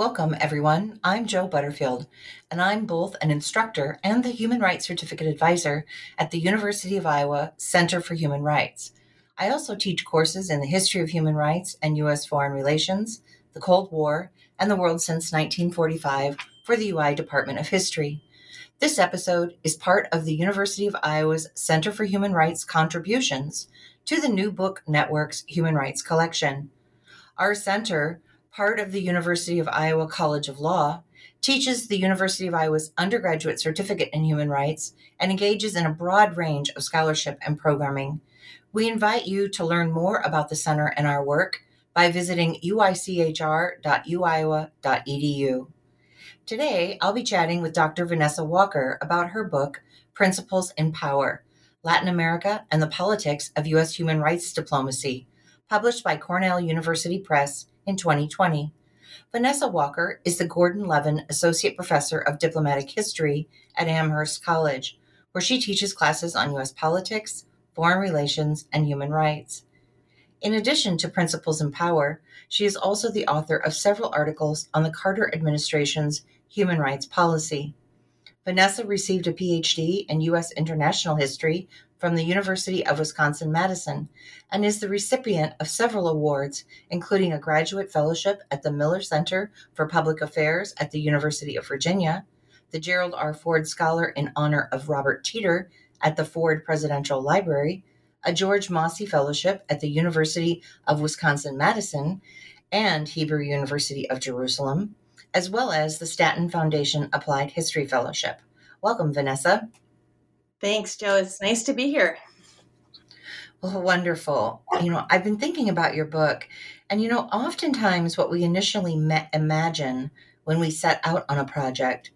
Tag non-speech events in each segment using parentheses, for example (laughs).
Welcome, everyone. I'm Joe Butterfield, and I'm both an instructor and the Human Rights Certificate Advisor at the University of Iowa Center for Human Rights. I also teach courses in the history of human rights and U.S. foreign relations, the Cold War, and the world since 1945 for the UI Department of History. This episode is part of the University of Iowa's Center for Human Rights contributions to the New Book Network's Human Rights Collection. Our center part of the University of Iowa College of Law, teaches the University of Iowa's undergraduate certificate in human rights, and engages in a broad range of scholarship and programming. We invite you to learn more about the center and our work by visiting uichr.uiowa.edu. Today, I'll be chatting with Dr. Vanessa Walker about her book, Principles in Power Latin America and the Politics of U.S. Human Rights Diplomacy, published by Cornell University Press in 2020. Vanessa Walker is the Gordon Levin Associate Professor of Diplomatic History at Amherst College, where she teaches classes on U.S. politics, foreign relations, and human rights. In addition to Principles in Power, she is also the author of several articles on the Carter administration's human rights policy. Vanessa received a PhD in U.S. international history from the University of Wisconsin Madison and is the recipient of several awards, including a graduate fellowship at the Miller Center for Public Affairs at the University of Virginia, the Gerald R. Ford Scholar in honor of Robert Teeter at the Ford Presidential Library, a George Mosse Fellowship at the University of Wisconsin Madison and Hebrew University of Jerusalem, as well as the Stanton Foundation Applied History Fellowship. Welcome, Vanessa. Thanks, Joe. It's nice to be here. Well, wonderful. You know, I've been thinking about your book, and you know, oftentimes what we initially me- imagine when we set out on a project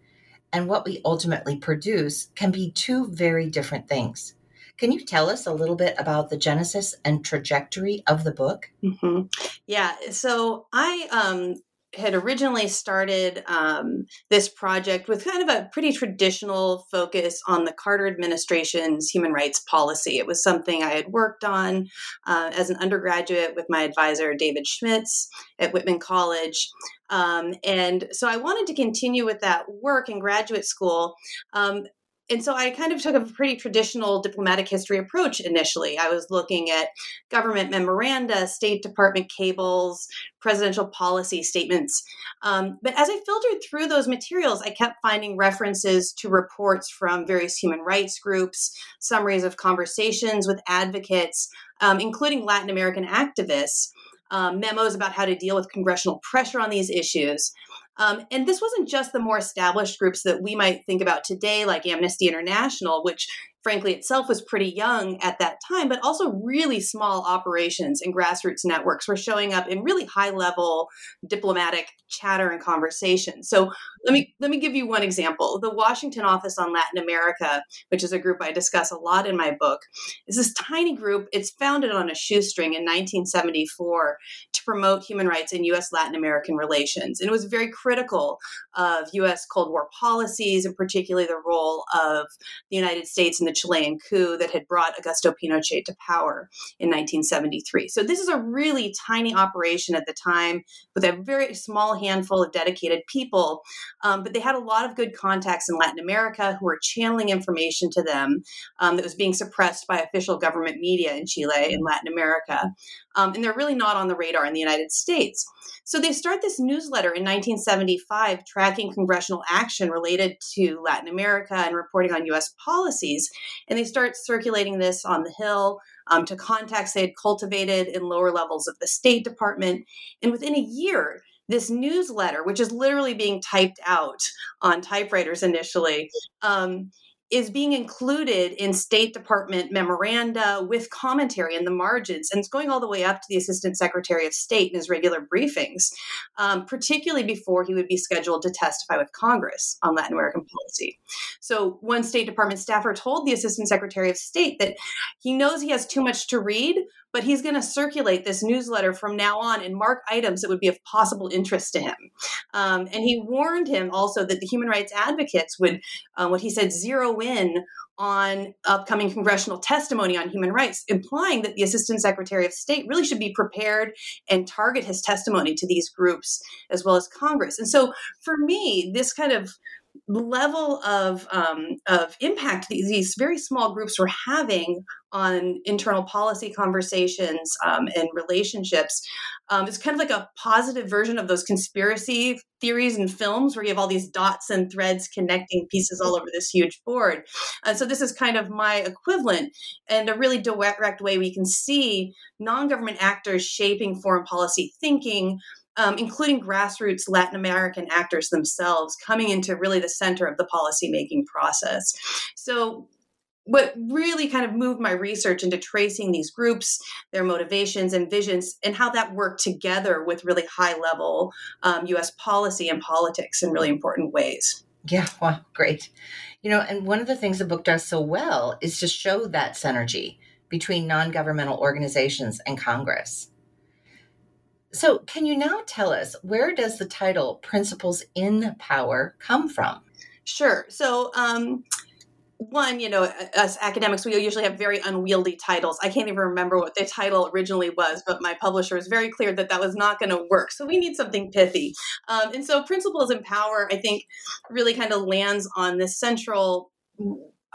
and what we ultimately produce can be two very different things. Can you tell us a little bit about the genesis and trajectory of the book? Mm-hmm. Yeah, so I um, had originally started um, this project with kind of a pretty traditional focus on the Carter administration's human rights policy. It was something I had worked on uh, as an undergraduate with my advisor, David Schmitz, at Whitman College. Um, and so I wanted to continue with that work in graduate school. Um, and so I kind of took a pretty traditional diplomatic history approach initially. I was looking at government memoranda, State Department cables, presidential policy statements. Um, but as I filtered through those materials, I kept finding references to reports from various human rights groups, summaries of conversations with advocates, um, including Latin American activists. Um, memos about how to deal with congressional pressure on these issues. Um, and this wasn't just the more established groups that we might think about today, like Amnesty International, which frankly, itself was pretty young at that time, but also really small operations and grassroots networks were showing up in really high level diplomatic chatter and conversation. So let me let me give you one example. The Washington Office on Latin America, which is a group I discuss a lot in my book, is this tiny group. It's founded on a shoestring in 1974 to promote human rights in U.S. Latin American relations, and it was very critical of U.S. Cold War policies, and particularly the role of the United States in the Chilean coup that had brought Augusto Pinochet to power in 1973. So this is a really tiny operation at the time with a very small handful of dedicated people, um, but they had a lot of good contacts in Latin America who were channeling information to them um, that was being suppressed by official government media in Chile and Latin America. Um, and they're really not on the radar in the United States. So they start this newsletter in 1975 tracking congressional action related to Latin America and reporting on US policies. And they start circulating this on the Hill um, to contacts they had cultivated in lower levels of the State Department. And within a year, this newsletter, which is literally being typed out on typewriters initially, um, is being included in State Department memoranda with commentary in the margins, and it's going all the way up to the Assistant Secretary of State in his regular briefings, um, particularly before he would be scheduled to testify with Congress on Latin American policy. So, one State Department staffer told the Assistant Secretary of State that he knows he has too much to read, but he's going to circulate this newsletter from now on and mark items that would be of possible interest to him. Um, and he warned him also that the human rights advocates would, uh, what he said, zero in on upcoming congressional testimony on human rights, implying that the Assistant Secretary of State really should be prepared and target his testimony to these groups as well as Congress. And so for me, this kind of level of um, of impact these, very small groups were having on internal policy conversations um, and relationships um, it's kind of like a positive version of those conspiracy theories and films where you have all these dots and threads connecting pieces all over this huge board. And so this is kind of my equivalent and a really direct way we can see non-government actors shaping foreign policy thinking um, including grassroots Latin American actors themselves coming into really the center of the policymaking process. So, what really kind of moved my research into tracing these groups, their motivations and visions, and how that worked together with really high level um, US policy and politics in really important ways. Yeah, wow, great. You know, and one of the things the book does so well is to show that synergy between non governmental organizations and Congress. So, can you now tell us where does the title Principles in Power come from? Sure. So, um, one, you know, us academics, we usually have very unwieldy titles. I can't even remember what the title originally was, but my publisher was very clear that that was not going to work. So we need something pithy. Um, and so Principles in Power, I think, really kind of lands on this central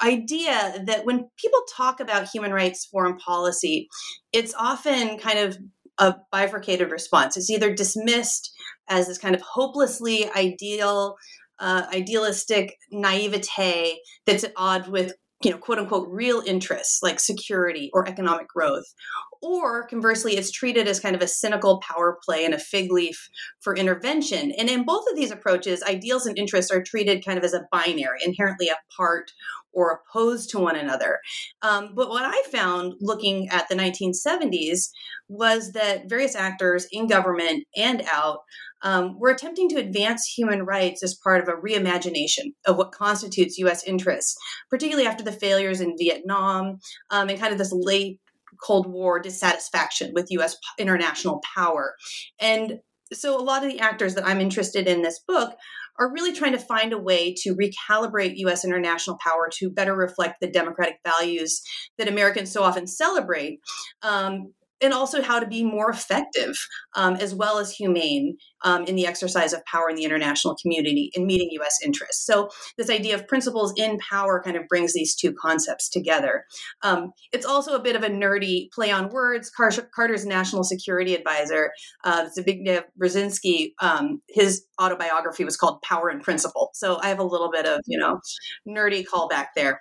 idea that when people talk about human rights foreign policy, it's often kind of a bifurcated response. It's either dismissed as this kind of hopelessly ideal, uh, idealistic naivete that's at odds with you know quote unquote real interests like security or economic growth or conversely it's treated as kind of a cynical power play and a fig leaf for intervention and in both of these approaches ideals and interests are treated kind of as a binary inherently apart or opposed to one another. Um, but what I found looking at the 1970s was that various actors in government and out um, were attempting to advance human rights as part of a reimagination of what constitutes U.S. interests, particularly after the failures in Vietnam um, and kind of this late Cold War dissatisfaction with U.S. international power. And so a lot of the actors that I'm interested in this book are really trying to find a way to recalibrate US international power to better reflect the democratic values that Americans so often celebrate. Um, and also how to be more effective um, as well as humane um, in the exercise of power in the international community in meeting U.S. interests. So, this idea of principles in power kind of brings these two concepts together. Um, it's also a bit of a nerdy play on words. Car- Carter's national security advisor, uh, Zbigniew Brzezinski, um, his autobiography was called Power and Principle. So, I have a little bit of, you know, nerdy callback there.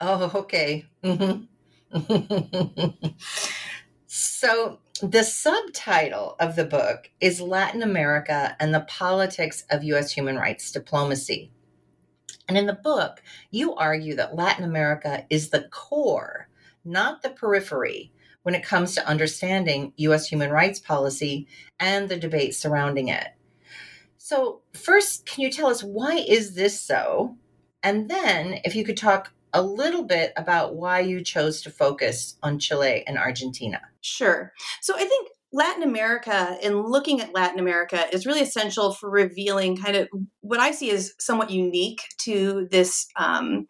Oh, okay. Mm-hmm. So, the subtitle of the book is Latin America and the Politics of U.S. Human Rights Diplomacy. And in the book, you argue that Latin America is the core, not the periphery, when it comes to understanding U.S. human rights policy and the debate surrounding it. So, first, can you tell us why is this so? And then, if you could talk a little bit about why you chose to focus on Chile and Argentina. Sure. So, I think Latin America and looking at Latin America is really essential for revealing kind of what I see as somewhat unique to this um,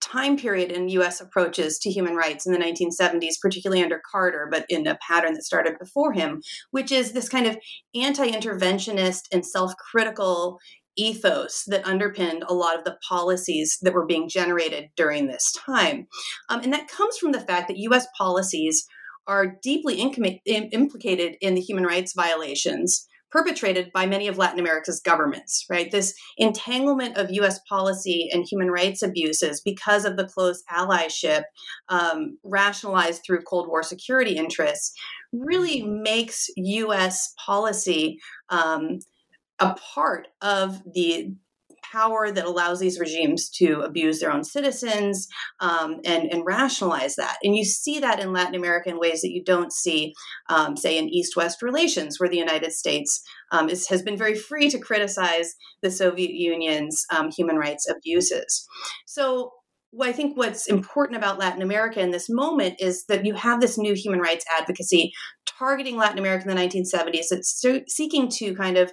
time period in US approaches to human rights in the 1970s, particularly under Carter, but in a pattern that started before him, which is this kind of anti interventionist and self critical ethos that underpinned a lot of the policies that were being generated during this time. Um, and that comes from the fact that US policies are deeply implicated in the human rights violations perpetrated by many of Latin America's governments, right? This entanglement of US policy and human rights abuses because of the close allyship um, rationalized through Cold War security interests really makes US policy um, a part of the power that allows these regimes to abuse their own citizens um, and, and rationalize that. And you see that in Latin America in ways that you don't see, um, say, in East West relations, where the United States um, is, has been very free to criticize the Soviet Union's um, human rights abuses. So, well, I think what's important about Latin America in this moment is that you have this new human rights advocacy targeting Latin America in the 1970s It's seeking to kind of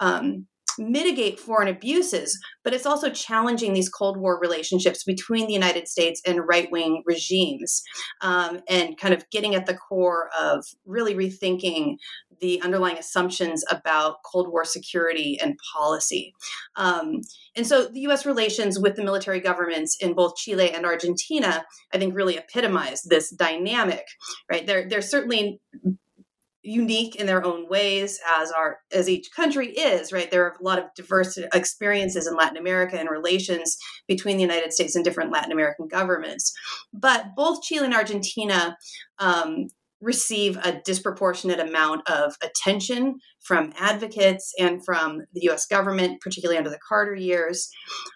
um, mitigate foreign abuses, but it's also challenging these Cold War relationships between the United States and right wing regimes um, and kind of getting at the core of really rethinking the underlying assumptions about Cold War security and policy. Um, and so the US relations with the military governments in both Chile and Argentina, I think, really epitomize this dynamic, right? They're, they're certainly unique in their own ways as our as each country is right? There are a lot of diverse experiences in latin america and relations between the united states and different latin american governments. But both chile and argentina um, receive a disproportionate amount of attention from advocates and from the US government, particularly under the Carter years.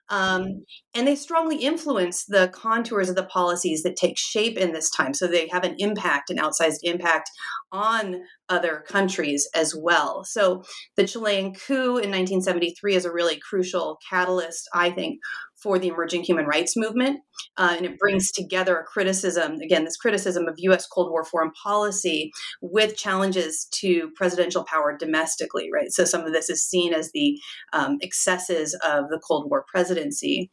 Um, and they strongly influence the contours of the policies that take shape in this time. So they have an impact, an outsized impact on other countries as well. So the Chilean coup in 1973 is a really crucial catalyst, I think, for the emerging human rights movement. Uh, and it brings together a criticism, again, this criticism of US Cold War foreign policy with challenges to presidential power domestically, right? So some of this is seen as the um, excesses of the Cold War presidency.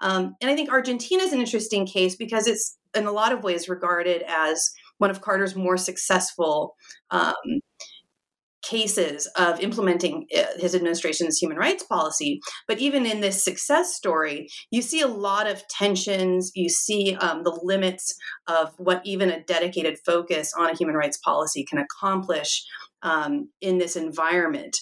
Um, and I think Argentina is an interesting case because it's in a lot of ways regarded as one of Carter's more successful um, cases of implementing uh, his administration's human rights policy. But even in this success story, you see a lot of tensions. You see um, the limits of what even a dedicated focus on a human rights policy can accomplish um, in this environment.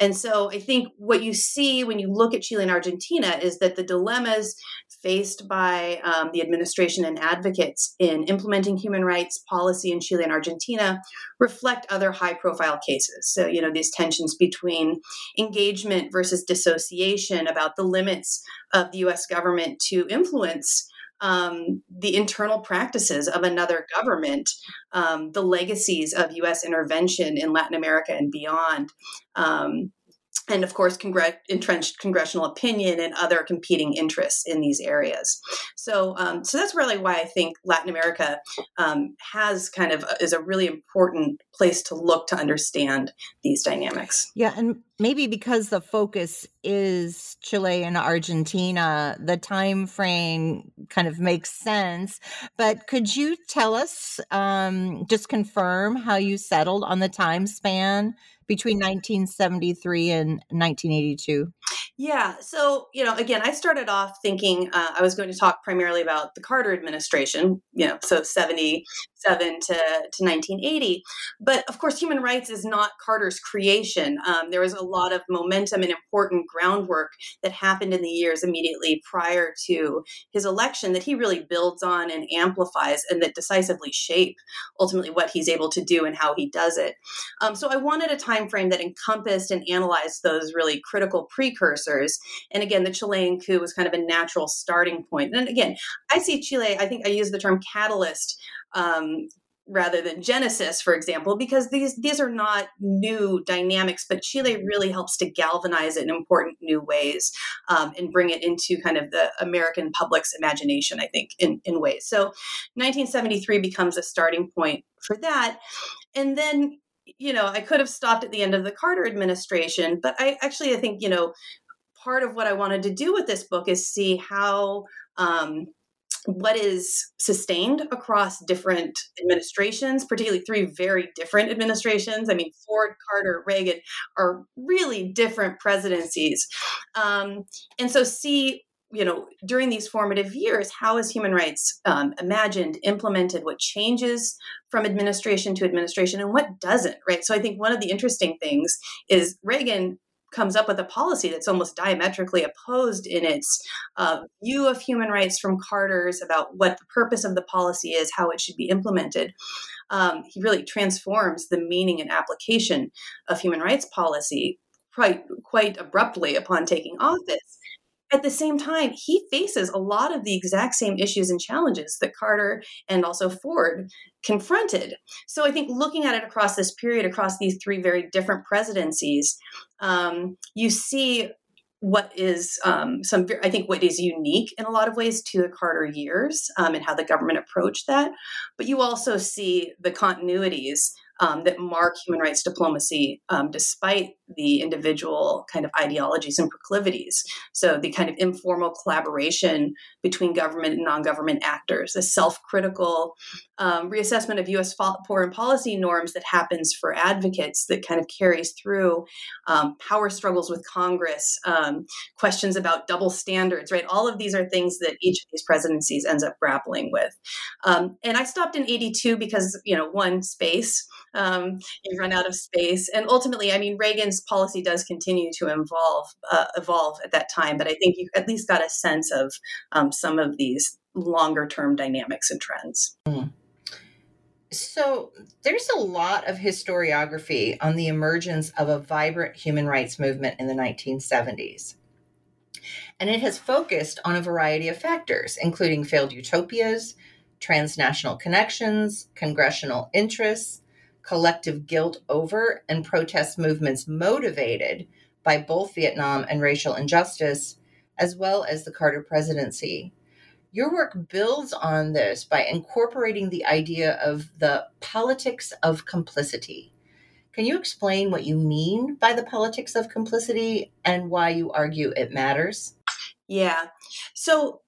And so I think what you see when you look at Chile and Argentina is that the dilemmas faced by um, the administration and advocates in implementing human rights policy in Chile and Argentina reflect other high profile cases. So, you know, these tensions between engagement versus dissociation about the limits of the US government to influence um, the internal practices of another government, um, the legacies of U.S. intervention in Latin America and beyond. Um, and of course, congr- entrenched congressional opinion and other competing interests in these areas. So, um, so that's really why I think Latin America um, has kind of is a really important place to look to understand these dynamics. Yeah, and maybe because the focus is Chile and Argentina, the time frame kind of makes sense. But could you tell us, um, just confirm how you settled on the time span between 1973 and 1982? Yeah. So, you know, again, I started off thinking uh, I was going to talk primarily about the Carter administration, you know, so 77 to, to 1980. But of course, human rights is not Carter's creation. Um, there was a lot of momentum and important groundwork that happened in the years immediately prior to his election that he really builds on and amplifies and that decisively shape ultimately what he's able to do and how he does it. Um, so I wanted a time frame that encompassed and analyzed those really critical precursors And again, the Chilean coup was kind of a natural starting point. And again, I see Chile, I think I use the term catalyst um, rather than Genesis, for example, because these these are not new dynamics, but Chile really helps to galvanize it in important new ways um, and bring it into kind of the American public's imagination. I think in in ways. So, 1973 becomes a starting point for that, and then you know I could have stopped at the end of the Carter administration, but I actually I think you know part of what I wanted to do with this book is see how um, what is sustained across different administrations, particularly three very different administrations. I mean, Ford, Carter, Reagan are really different presidencies. Um, and so, see, you know, during these formative years, how is human rights um, imagined, implemented, what changes from administration to administration, and what doesn't, right? So, I think one of the interesting things is Reagan comes up with a policy that's almost diametrically opposed in its uh, view of human rights from Carter's about what the purpose of the policy is, how it should be implemented. Um, he really transforms the meaning and application of human rights policy quite quite abruptly upon taking office. At the same time, he faces a lot of the exact same issues and challenges that Carter and also Ford confronted. So I think looking at it across this period, across these three very different presidencies, um, you see what is um, some i think what is unique in a lot of ways to the carter years um, and how the government approached that but you also see the continuities um, that mark human rights diplomacy um, despite the individual kind of ideologies and proclivities. So, the kind of informal collaboration between government and non government actors, the self critical um, reassessment of US foreign policy norms that happens for advocates that kind of carries through um, power struggles with Congress, um, questions about double standards, right? All of these are things that each of these presidencies ends up grappling with. Um, and I stopped in 82 because, you know, one, space, um, you run out of space. And ultimately, I mean, Reagan's policy does continue to evolve, uh, evolve at that time, but I think you at least got a sense of um, some of these longer term dynamics and trends. Mm. So, there's a lot of historiography on the emergence of a vibrant human rights movement in the 1970s. And it has focused on a variety of factors, including failed utopias, transnational connections, congressional interests, collective guilt over, and protest movements motivated by both Vietnam and racial injustice, as well as the Carter presidency. Your work builds on this by incorporating the idea of the politics of complicity. Can you explain what you mean by the politics of complicity and why you argue it matters? Yeah. So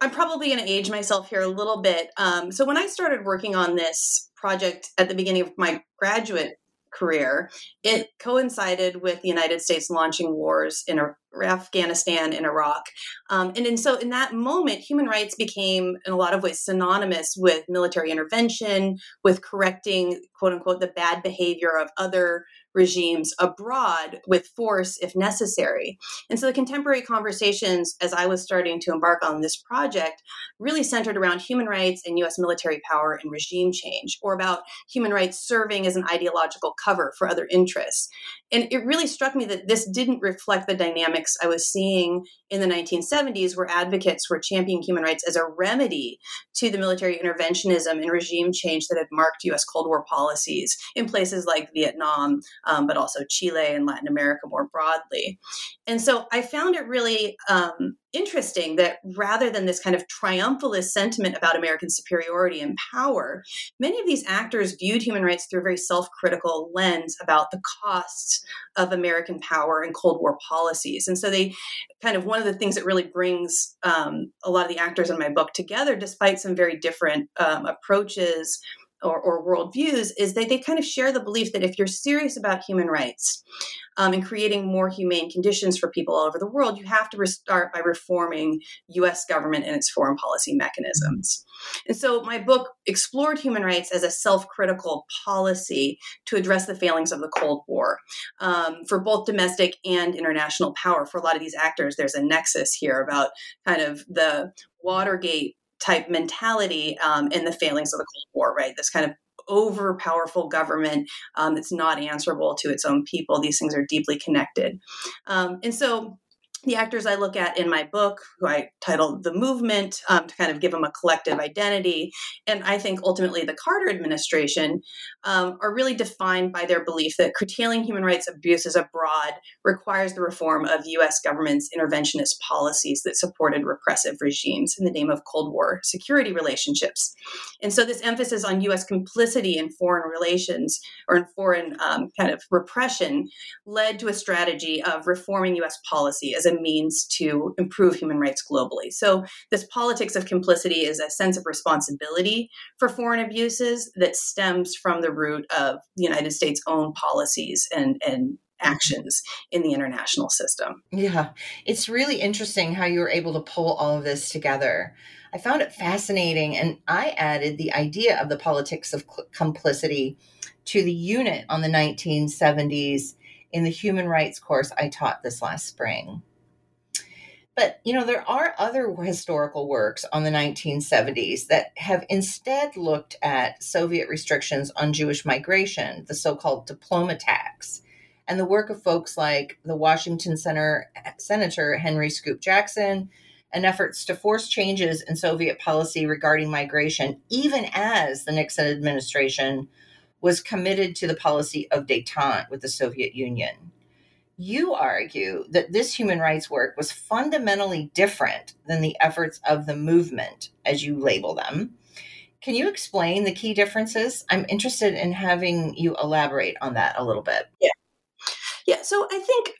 I'm probably going to age myself here a little bit. Um, so when I started working on this project at the beginning of my graduate career, it coincided with the United States launching wars in Afghanistan and Iraq. Um, and, and so in that moment, human rights became, in a lot of ways, synonymous with military intervention, with correcting, quote unquote, the bad behavior of other regimes abroad with force if necessary. And so the contemporary conversations, as I was starting to embark on this project, really centered around human rights and US military power and regime change, or about human rights serving as an ideological cover for other interests. And it really struck me that this didn't reflect the dynamics I was seeing in the 1970s, where advocates were championing human rights as a remedy to the military interventionism and regime change that had marked US Cold War policies in places like Vietnam, um, but also Chile and Latin America more broadly. And so I found it really um, interesting that rather than this kind of triumphalist sentiment about American superiority and power, many of these actors viewed human rights through a very self critical lens about the costs of American power and Cold War policies. And so they kind of one of the things that really brings um, a lot of the actors in my book together, despite some very different um, approaches or, or worldviews is that they kind of share the belief that if you're serious about human rights um, and creating more humane conditions for people all over the world, you have to start by reforming U.S. government and its foreign policy mechanisms. And so my book explored human rights as a self-critical policy to address the failings of the Cold War um, for both domestic and international power. For a lot of these actors, there's a nexus here about kind of the Watergate type mentality um, and the failings of the Cold War, right? This kind of over powerful government um, that's not answerable to its own people. These things are deeply connected. Um, and so the actors I look at in my book, who I titled The Movement, um, to kind of give them a collective identity, and I think ultimately the Carter administration, um, are really defined by their belief that curtailing human rights abuses abroad requires the reform of U.S. government's interventionist policies that supported repressive regimes in the name of Cold War security relationships. And so this emphasis on U.S. complicity in foreign relations or in foreign um, kind of repression led to a strategy of reforming U.S. policy as a means to improve human rights globally. So, this politics of complicity is a sense of responsibility for foreign abuses that stems from the root of the United States' own policies and, and actions in the international system. Yeah, it's really interesting how you were able to pull all of this together. I found it fascinating, and I added the idea of the politics of complicity to the unit on the 1970s in the human rights course I taught this last spring. But, you know, there are other historical works on the 1970s that have instead looked at Soviet restrictions on Jewish migration, the so called diploma tax, and the work of folks like the Washington Center Senator Henry Scoop Jackson, and efforts to force changes in Soviet policy regarding migration, even as the Nixon administration was committed to the policy of detente with the Soviet Union. You argue that this human rights work was fundamentally different than the efforts of the movement, as you label them. Can you explain the key differences? I'm interested in having you elaborate on that a little bit. Yeah. Yeah, so I think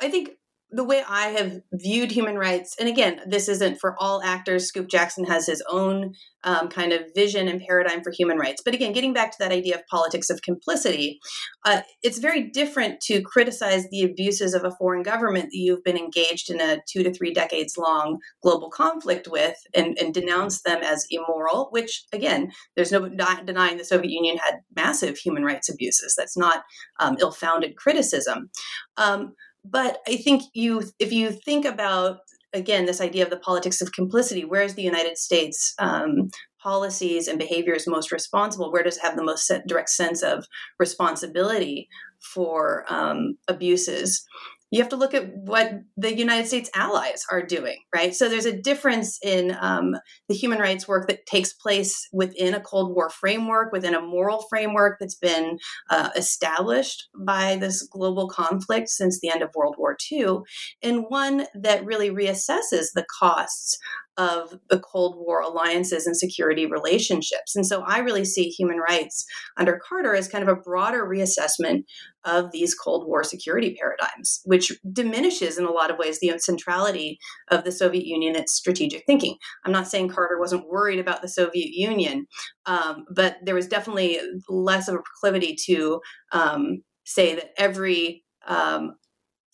I think the way I have viewed human rights, and again, this isn't for all actors. Scoop Jackson has his own um, kind of vision and paradigm for human rights. But again, getting back to that idea of politics of complicity, uh, it's very different to criticize the abuses of a foreign government that you've been engaged in a two to three decades long global conflict with and, and denounce them as immoral, which again, there's no denying the Soviet Union had massive human rights abuses. That's not um, ill founded criticism. Um, but I think you, if you think about again this idea of the politics of complicity, where is the United States um, policies and behaviors most responsible? Where does it have the most direct sense of responsibility for um, abuses? You have to look at what the United States allies are doing, right? So there's a difference in um, the human rights work that takes place within a Cold War framework, within a moral framework that's been uh, established by this global conflict since the end of World War II, and one that really reassesses the costs of the Cold War alliances and security relationships. And so I really see human rights under Carter as kind of a broader reassessment of these Cold War security paradigms, which diminishes in a lot of ways the centrality of the Soviet Union, its strategic thinking. I'm not saying Carter wasn't worried about the Soviet Union, um, but there was definitely less of a proclivity to um, say that every um,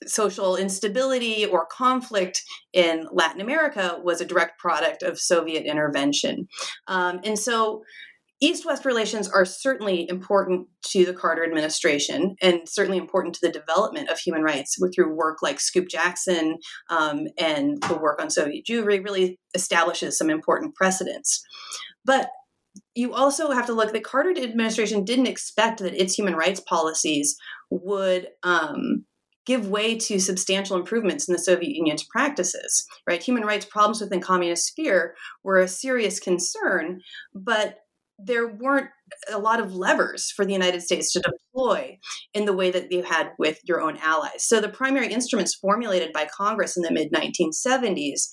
social instability or conflict in Latin America was a direct product of Soviet intervention. Um, and so East West relations are certainly important to the Carter administration and certainly important to the development of human rights through work like Scoop Jackson um, and the work on Soviet Jewry really establishes some important precedents. But you also have to look the Carter administration didn't expect that its human rights policies would um, give way to substantial improvements in the Soviet Union's practices. Right, human rights problems within communist sphere were a serious concern, but there weren't a lot of levers for the United States to deploy in the way that you had with your own allies. So the primary instruments formulated by Congress in the mid 1970s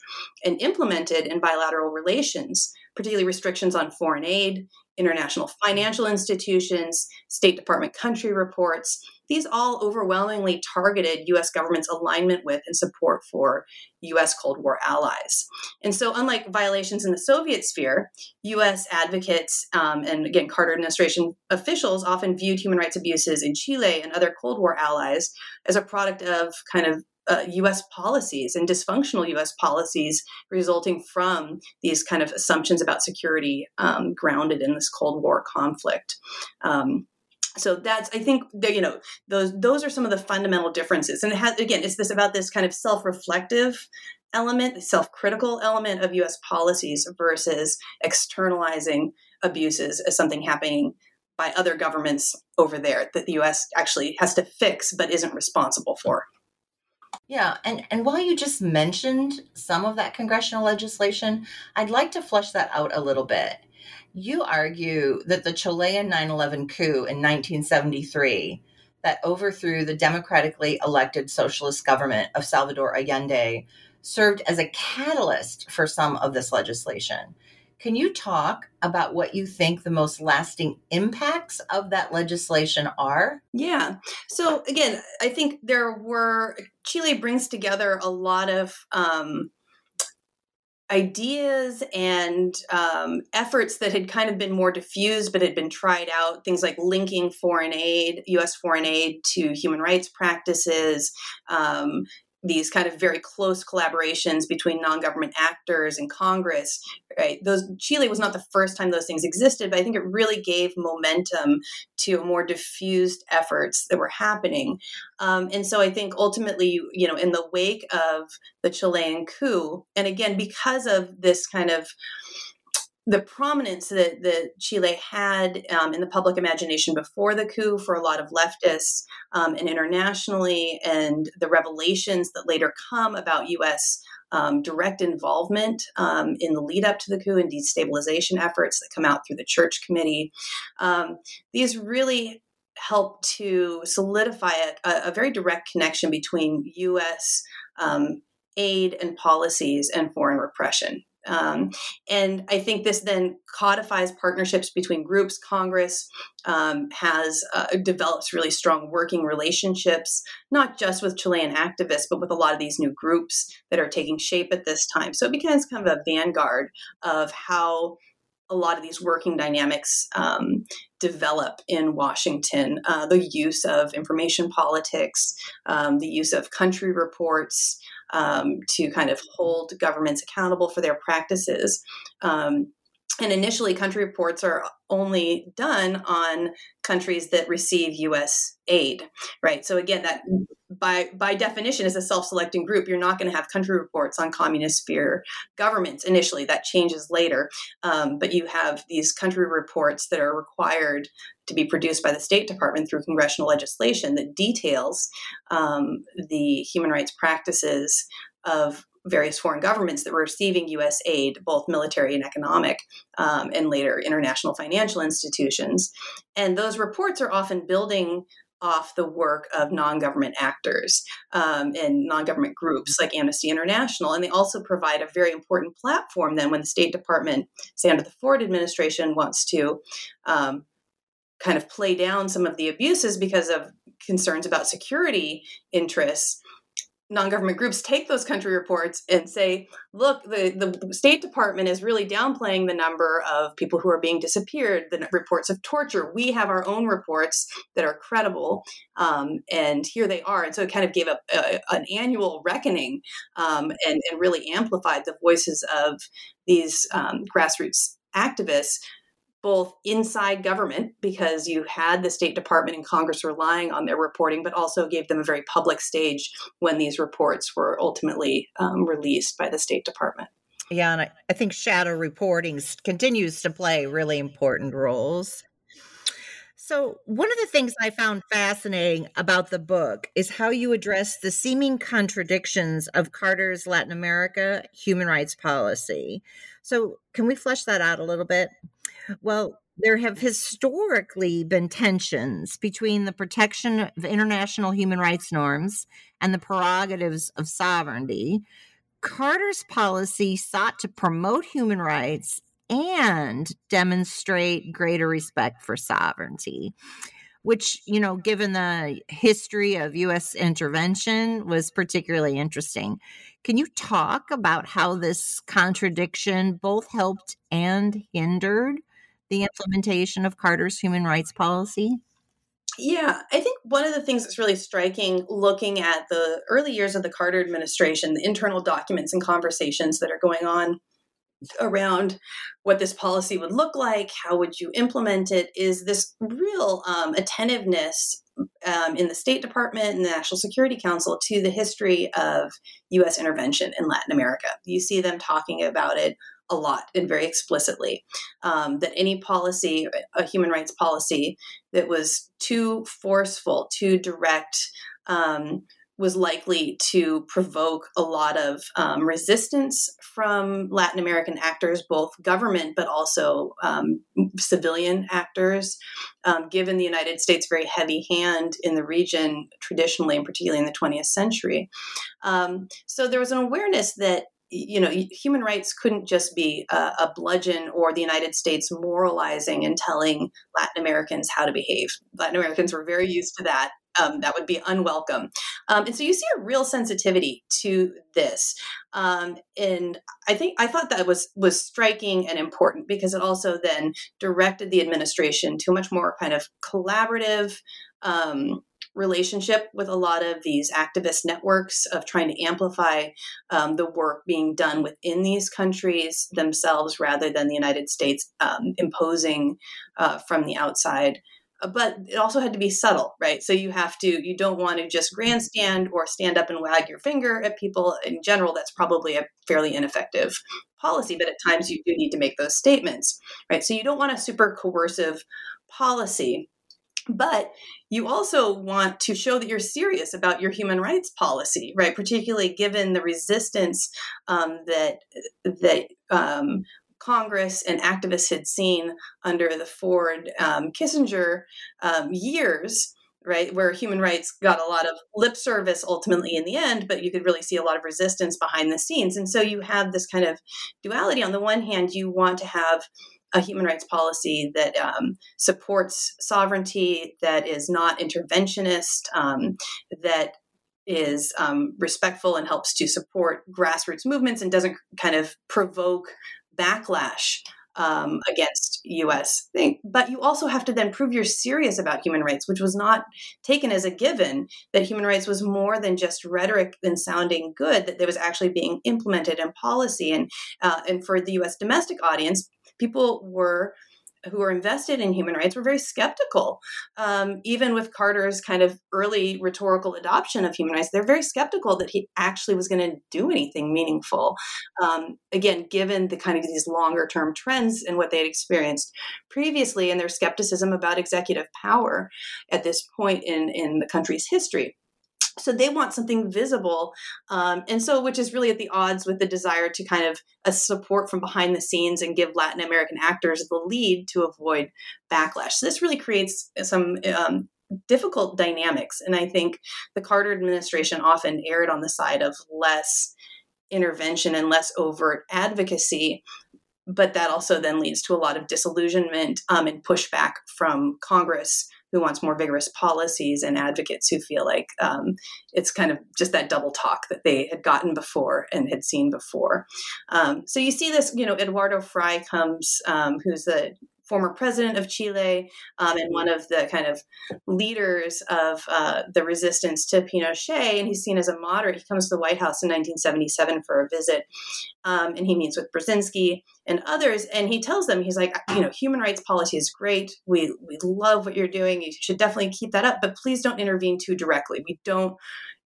and implemented in bilateral relations, particularly restrictions on foreign aid, international financial institutions, State Department country reports, these all overwhelmingly targeted US government's alignment with and support for US Cold War allies. And so, unlike violations in the Soviet sphere, US advocates um, and again, Carter administration officials often viewed human rights abuses in Chile and other Cold War allies as a product of kind of uh, US policies and dysfunctional US policies resulting from these kind of assumptions about security um, grounded in this Cold War conflict. Um, so that's i think that you know those those are some of the fundamental differences and it has again it's this about this kind of self-reflective element the self-critical element of us policies versus externalizing abuses as something happening by other governments over there that the us actually has to fix but isn't responsible for Yeah, and, and while you just mentioned some of that congressional legislation, I'd like to flesh that out a little bit. You argue that the Chilean 9 11 coup in 1973 that overthrew the democratically elected socialist government of Salvador Allende served as a catalyst for some of this legislation. Can you talk about what you think the most lasting impacts of that legislation are? Yeah. So, again, I think there were, Chile brings together a lot of um, ideas and um, efforts that had kind of been more diffused but had been tried out things like linking foreign aid us foreign aid to human rights practices um, these kind of very close collaborations between non-government actors and Congress, right? Those Chile was not the first time those things existed, but I think it really gave momentum to more diffused efforts that were happening. Um, and so I think ultimately, you know, in the wake of the Chilean coup, and again because of this kind of the prominence that, that Chile had um, in the public imagination before the coup for a lot of leftists um, and internationally, and the revelations that later come about U.S. Um, direct involvement um, in the lead up to the coup and destabilization efforts that come out through the Church Committee. Um, these really help to solidify a, a, very direct connection between U.S. Um, aid and policies and foreign repression. Um, and I think this then codifies partnerships between groups. Congress um, has uh, develops really strong working relationships, not just with Chilean activists, but with a lot of these new groups that are taking shape at this time. So it becomes kind of a vanguard of how a lot of these working dynamics um, develop in Washington. Uh, the use of information politics, um, the use of country reports, um, to kind of hold governments accountable for their practices. And initially, country reports are only done on countries that receive U.S. aid, right? So again, that by by definition is a self-selecting group. You're not going to have country reports on communist sphere governments initially. That changes later, um, but you have these country reports that are required to be produced by the State Department through congressional legislation that details um, the human rights practices of various foreign governments that were receiving U.S. aid, both military and economic, um, and later international financial institutions. And those reports are often building off the work of non-government actors um, and non-government groups like Amnesty International, and they also provide a very important platform. Then, when the State Department, say under the Ford administration, wants to um, kind of play down some of the abuses because of concerns about security interests, non-government groups take those country reports and say look the, the state department is really downplaying the number of people who are being disappeared the reports of torture. We have our own reports that are credible um, and here they are. And so it kind of gave up a an annual reckoning um, and, and, really amplified the voices of these um, grassroots activists both inside government because you had the State Department and Congress relying on their reporting, but also gave them a very public stage when these reports were ultimately um, released by the State Department. Yeah, and I, I think shadow reporting continues to play really important roles. So, one of the things I found fascinating about the book is how you address the seeming contradictions of Carter's Latin America human rights policy. So, can we flesh that out a little bit? Well, there have historically been tensions between the protection of international human rights norms and the prerogatives of sovereignty. Carter's policy sought to promote human rights and demonstrate greater respect for sovereignty which you know given the history of US intervention was particularly interesting can you talk about how this contradiction both helped and hindered the implementation of Carter's human rights policy? Yeah, I think one of the things that's really striking looking at the early years of the Carter administration, the internal documents and conversations that are going on around what this policy would look like, how would you implement it, is this real um, attentiveness um, in the State Department and the National Security Council to the history of U.S. intervention in Latin America. You see them talking about it a lot and very explicitly um, that any policy, a human rights policy that was too forceful, too direct, um, was likely to provoke a lot of um, resistance from Latin American actors, both government but also um, civilian actors, um, given the United States' very heavy hand in the region traditionally, and particularly in the 20th century. Um, so there was an awareness that you know human rights couldn't just be a, a, bludgeon or the united states moralizing and telling latin americans how to behave. Latin americans were very used to that um, that would be unwelcome. Um, and so you see a real sensitivity to this, um, and I think I thought that was was striking and important because it also then directed the administration to a much more kind of collaborative. Um, relationship with a lot of these activist networks of trying to amplify um, the work being done within these countries themselves rather than the United States um, imposing uh, from the outside but it also had to be subtle, right? So you have to, you don't want to just grandstand or stand up and wag your finger at people. In general, that's probably a fairly ineffective policy, but at times you do need to make those statements, right? So you don't want a super coercive policy. But you also want to show that you're serious about your human rights policy, right? Particularly given the resistance um, that that um, Congress and activists had seen under the Ford um, Kissinger um, years, right, where human rights got a lot of lip service ultimately in the end, but you could really see a lot of resistance behind the scenes. And so you have this kind of duality. On the one hand, you want to have a human rights policy that um, supports sovereignty, that is not interventionist, um, that is um, respectful and helps to support grassroots movements and doesn't kind of provoke backlash um, against U.S. thing. But you also have to then prove you're serious about human rights, which was not taken as a given. That human rights was more than just rhetoric and sounding good. That there was actually being implemented in policy, and uh, and for the U.S. domestic audience, people were who are invested in human rights were very skeptical. Um, even with Carter's kind of early rhetorical adoption of human rights, they're very skeptical that he actually was going to do anything meaningful. Um, again, given the kind of these longer term trends and what they had experienced previously and their skepticism about executive power at this point in, in the country's history so they want something visible um, and so which is really at the odds with the desire to kind of a support from behind the scenes and give latin american actors the lead to avoid backlash. So this really creates some um, difficult dynamics and i think the carter administration often erred on the side of less intervention and less overt advocacy but that also then leads to a lot of disillusionment um, and pushback from congress who wants more vigorous policies and advocates who feel like um, it's kind of just that double talk that they had gotten before and had seen before. Um, so you see this, you know, Eduardo Frei comes, um, who's the former president of Chile um, and one of the kind of leaders of uh, the resistance to Pinochet. And he's seen as a moderate. He comes to the White House in 1977 for a visit, um, and he meets with Brzezinski and others. And he tells them, he's like, you know, human rights policy is great. We we love what you're doing. You should definitely keep that up, but please don't intervene too directly. We don't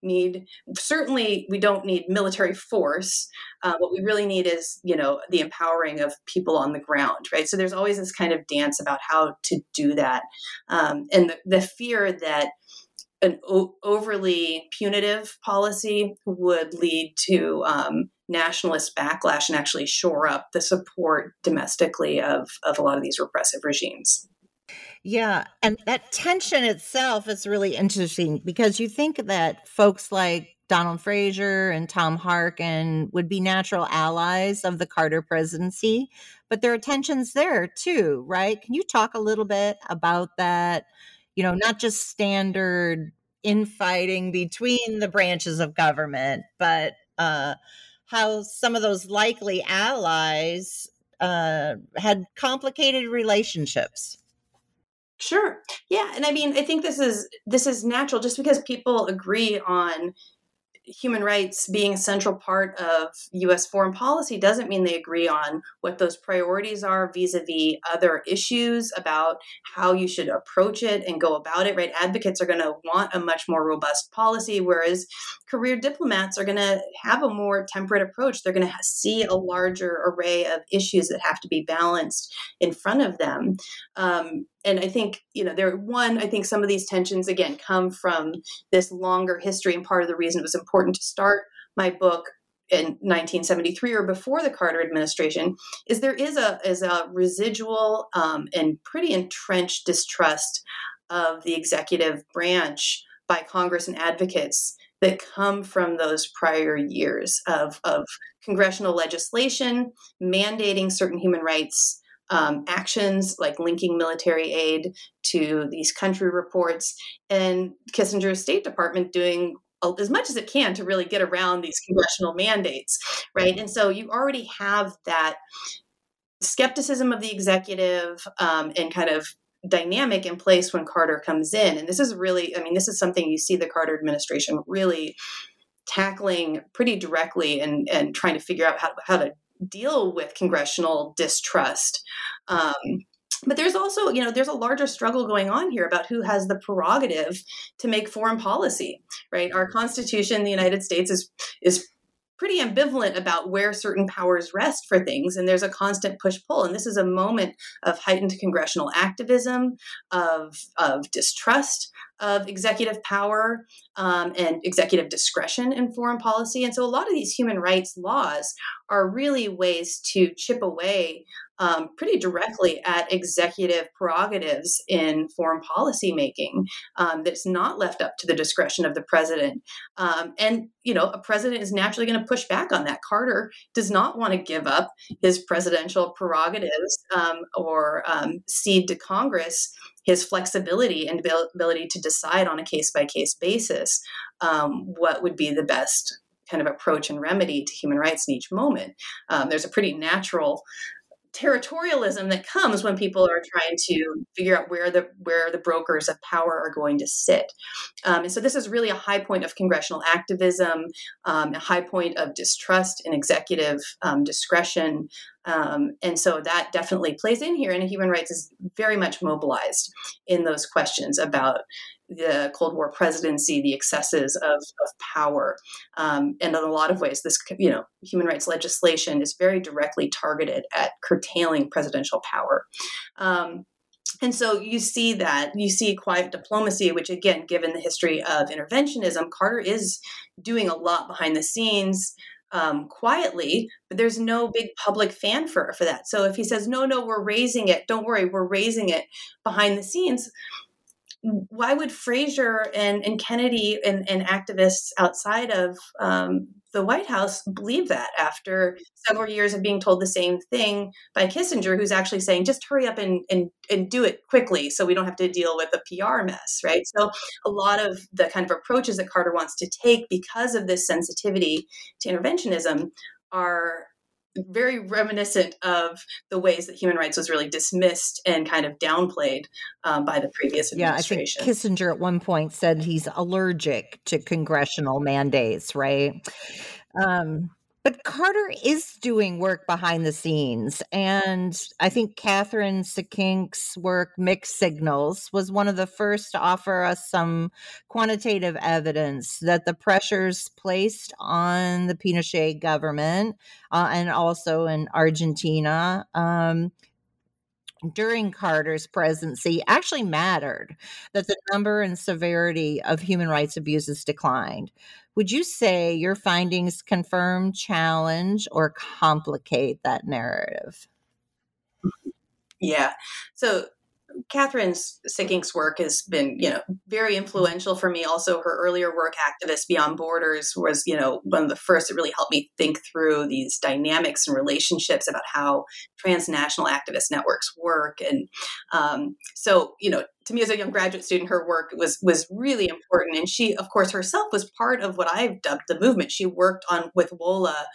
need certainly we don't need military force uh, what we really need is you know the empowering of people on the ground right? So there's always this kind of dance about how to do that um, and the, the, fear that an o- overly punitive policy would lead to um, nationalist backlash and actually shore up the support domestically of, of a lot of these repressive regimes yeah. And that tension itself is really interesting because you think that folks like Donald Fraser and Tom Harkin would be natural allies of the Carter presidency, but there are tensions there too, right? Can you talk a little bit about that? You know, not just standard infighting between the branches of government, but uh, how some of those likely allies uh, had complicated relationships. Sure. Yeah, and I mean, I think this is this is natural just because people agree on human rights being a central part of US foreign policy doesn't mean they agree on what those priorities are vis-a-vis other issues about how you should approach it and go about it, right? Advocates are going to want a much more robust policy whereas career diplomats are going to have a more temperate approach. They're going to see a larger array of issues that have to be balanced in front of them. Um, and I think you know there one I think some of these tensions again come from this longer history, and part of the reason it was important to start my book in 1973 or before the Carter administration is there is a is a residual um, and pretty entrenched distrust of the executive branch by Congress and advocates that come from those prior years of, of congressional legislation mandating certain human rights um, actions like linking military aid to these country reports and Kissinger's State Department doing as much as it can to really get around these congressional mandates, right? And so you already have that skepticism of the executive um, and kind of dynamic in place when Carter comes in. And this is really, I mean, this is something you see the Carter administration really tackling pretty directly and, and trying to figure out how, how to deal with congressional distrust. Um, but there's also you know there's a larger struggle going on here about who has the prerogative to make foreign policy right our constitution the united states is is pretty ambivalent about where certain powers rest for things and there's a constant push pull and this is a moment of heightened congressional activism of of distrust of executive power um, and executive discretion in foreign policy and so a lot of these human rights laws are really ways to chip away um, pretty directly at executive prerogatives in foreign policy making um, that's not left up to the discretion of the president. Um, and, you know, a president is naturally going to push back on that. Carter does not want to give up his presidential prerogatives um, or um, cede to Congress his flexibility and ability to decide on a case by case basis um, what would be the best kind of approach and remedy to human rights in each moment. Um, there's a pretty natural territorialism that comes when people are trying to figure out where the where the brokers of power are going to sit. Um, and so this is really a high point of congressional activism, um, a high point of distrust in executive um, discretion. Um, and so that definitely plays in here. And human rights is very much mobilized in those questions about the Cold War presidency, the excesses of, of power. Um, and in a lot of ways, this you know human rights legislation is very directly targeted at curtailing presidential power. Um, and so you see that you see quiet diplomacy, which again, given the history of interventionism, Carter is doing a lot behind the scenes. Um, quietly, but there's no big public fanfare for that. So if he says, no, no, we're raising it, don't worry, we're raising it behind the scenes, why would Fraser and, and Kennedy and, and activists outside of um, the White House believe that after several years of being told the same thing by Kissinger, who's actually saying, just hurry up and, and, and do it quickly so we don't have to deal with a PR mess, right? So, a lot of the kind of approaches that Carter wants to take because of this sensitivity to interventionism are very reminiscent of the ways that human rights was really dismissed and kind of downplayed um, by the previous administration. Yeah, I think Kissinger at one point said he's allergic to congressional mandates, right? Um, but Carter is doing work behind the scenes. And I think Kathryn Sikkink's work, Mixed Signals, was one of the first to offer us some quantitative evidence that the pressures placed on the Pinochet government uh, and also in Argentina um, during Carter's presidency actually mattered, that the number and severity of human rights abuses declined. Would you say your findings confirm, challenge, or complicate that narrative? Yeah. So Kathryn Sikkink's work has been, you know, very influential for me. Also, her earlier work, Activists Beyond Borders, was, you know, one of the first that really helped me think through these dynamics and relationships about how transnational activist networks work. And um, so, you know, to me as a young graduate student, her work was was really important. And she, of course, herself was part of what I've dubbed the movement. She worked on with WOLA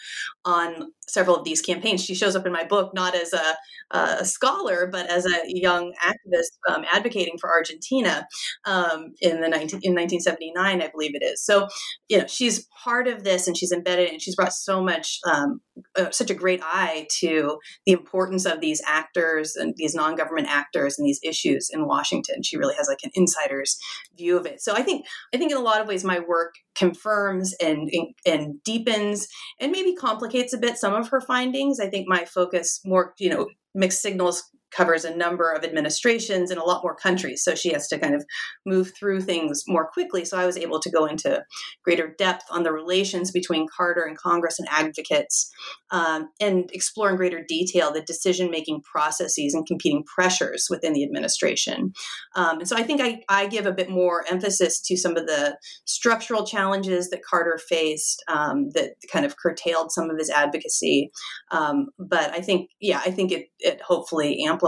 on several of these campaigns. She shows up in my book not as a, a scholar, but as a young activist um, advocating for Argentina um, in the 19, in 1979, I believe it is. So, you know, she's part of this, and she's embedded, and she's brought so much, um, uh, such a great eye to the importance of these actors and these non-government actors and these issues in Washington and she really has like an insider's view of it. So I think I think in a lot of ways my work confirms and and deepens and maybe complicates a bit some of her findings. I think my focus more, you know, mixed signals covers a number of administrations in a lot more countries. So she has to kind of move through things more quickly. So I was able to go into greater depth on the relations between Carter and Congress and advocates um, and explore in greater detail the decision making processes and competing pressures within the administration. Um, and so I think I, I, give a bit more emphasis to some of the structural challenges that Carter faced um, that kind of curtailed some of his advocacy. Um, but I think, yeah, I think it, it hopefully amplifies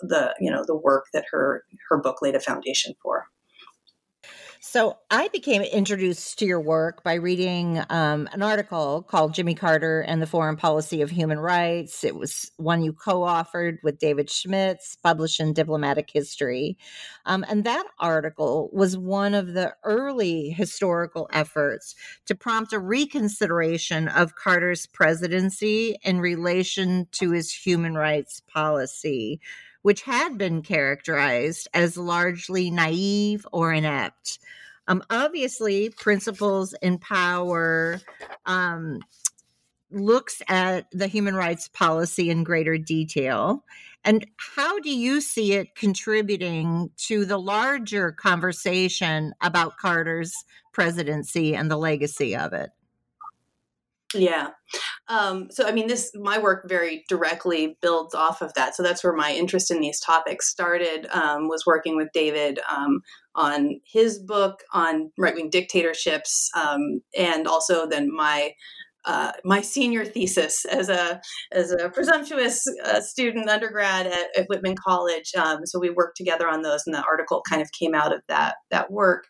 the, you know, the work that her, her book laid a foundation for. So I became introduced to your work by reading um, an article called Jimmy Carter and the Foreign Policy of Human Rights. It was one you co authored with David Schmitz, published in Diplomatic History. Um, and that article was one of the early historical efforts to prompt a reconsideration of Carter's presidency in relation to his human rights policy which had been characterized as largely naive or inept. Um, obviously, Principles in Power um, looks at the human rights policy in greater detail. And how do you see it contributing to the larger conversation about Carter's presidency and the legacy of it? Yeah. Um, so, I mean, this, my work very directly builds off of that. So that's where my interest in these topics started, um, was working with David um, on his book on right wing dictatorships. Um, and also then my, uh, my senior thesis as a as a presumptuous uh, student undergrad at, at Whitman College. Um, so we worked together on those, and the article kind of came out of that that work.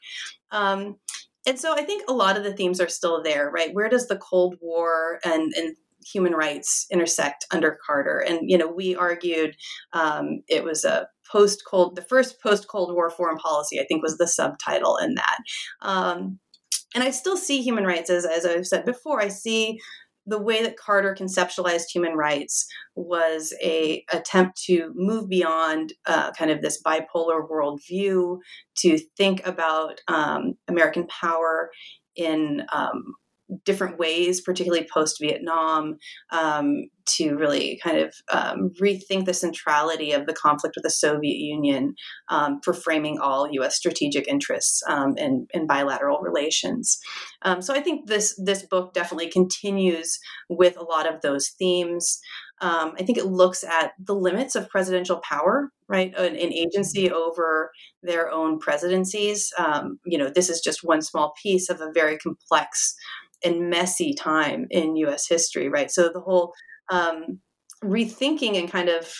And so I think a lot of the themes are still there, right? Where does the Cold War and, and human rights intersect under Carter? And, you know, we argued um, it was a post Cold, the first post Cold War foreign policy, I think was the subtitle in that. Um, and I still see human rights as, as I've said before, I see the way that Carter conceptualized human rights was a attempt to move beyond uh, kind of this bipolar worldview to think about um, American power in um, different ways, particularly post Vietnam, um, to really kind of um, rethink the centrality of the conflict with the Soviet Union um, for framing all U.S. strategic interests um, in, in, bilateral relations. Um, so I think this this book definitely continues with a lot of those themes. Um, I think it looks at the limits of presidential power, right, an, an agency over their own presidencies. you know, this is just one small piece of a very complex and messy time in U.S. history, right? So the whole um, rethinking and kind of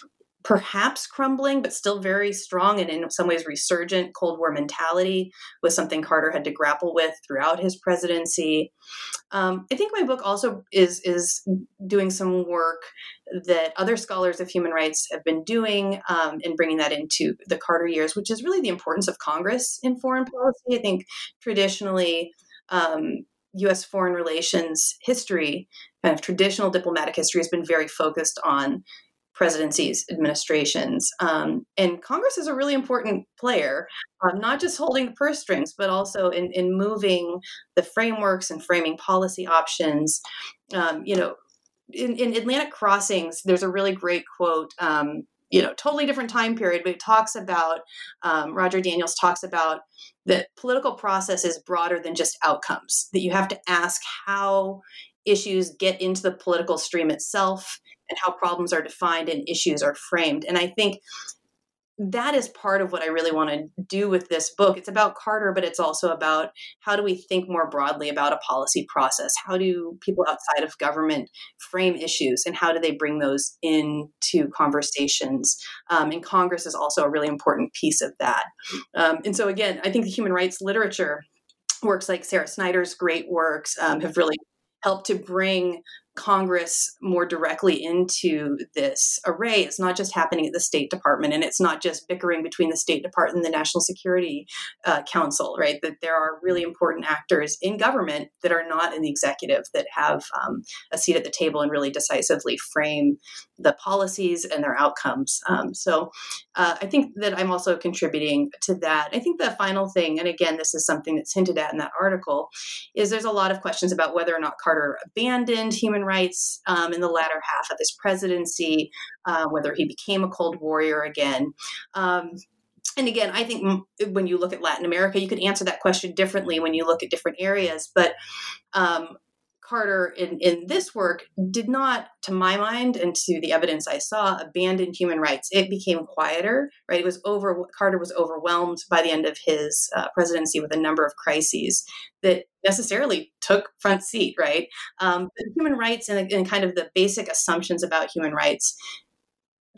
perhaps crumbling, but still very strong and in some ways resurgent Cold War mentality was something Carter had to grapple with throughout his presidency. Um, I think my book also is is doing some work that other scholars of human rights have been doing um, and bringing that into the Carter years, which is really the importance of Congress in foreign policy. I think traditionally. Um, US foreign relations history, kind of traditional diplomatic history, has been very focused on presidencies, administrations. Um, and Congress is a really important player, um, not just holding the purse strings, but also in, in moving the frameworks and framing policy options. Um, you know, in, in, Atlantic Crossings, there's a really great quote. Um, you know, totally different time period, but it talks about um, Roger Daniels talks about that political process is broader than just outcomes, that you have to ask how issues get into the political stream itself and how problems are defined and issues are framed. And I think that is part of what I really want to do with this book. It's about Carter, but it's also about how do we think more broadly about a policy process? How do people outside of government frame issues and how do they bring those into conversations? Um, and Congress is also a really important piece of that. Um, and so, again, I think the human rights literature, works like Sarah Snyder's great works, um, have really helped to bring Congress more directly into this array. It's not just happening at the State Department, and it's not just bickering between the State Department and the National Security uh, Council, right? That there are really important actors in government that are not in the executive that have um, a seat at the table and really decisively frame the policies and their outcomes. Um, so uh, I think that I'm also contributing to that. I think the final thing, and again, this is something that's hinted at in that article, is there's a lot of questions about whether or not Carter abandoned human human rights um, in the latter half of his presidency, uh, whether he became a Cold Warrior again. Um, and again, I think when you look at Latin America, you could answer that question differently when you look at different areas. But um, Carter in, in this work did not, to my mind and to the evidence I saw, abandon human rights. It became quieter, right? It was over, Carter was overwhelmed by the end of his uh, presidency with a number of crises that necessarily took front seat, right? Um, human rights and, and kind of the basic assumptions about human rights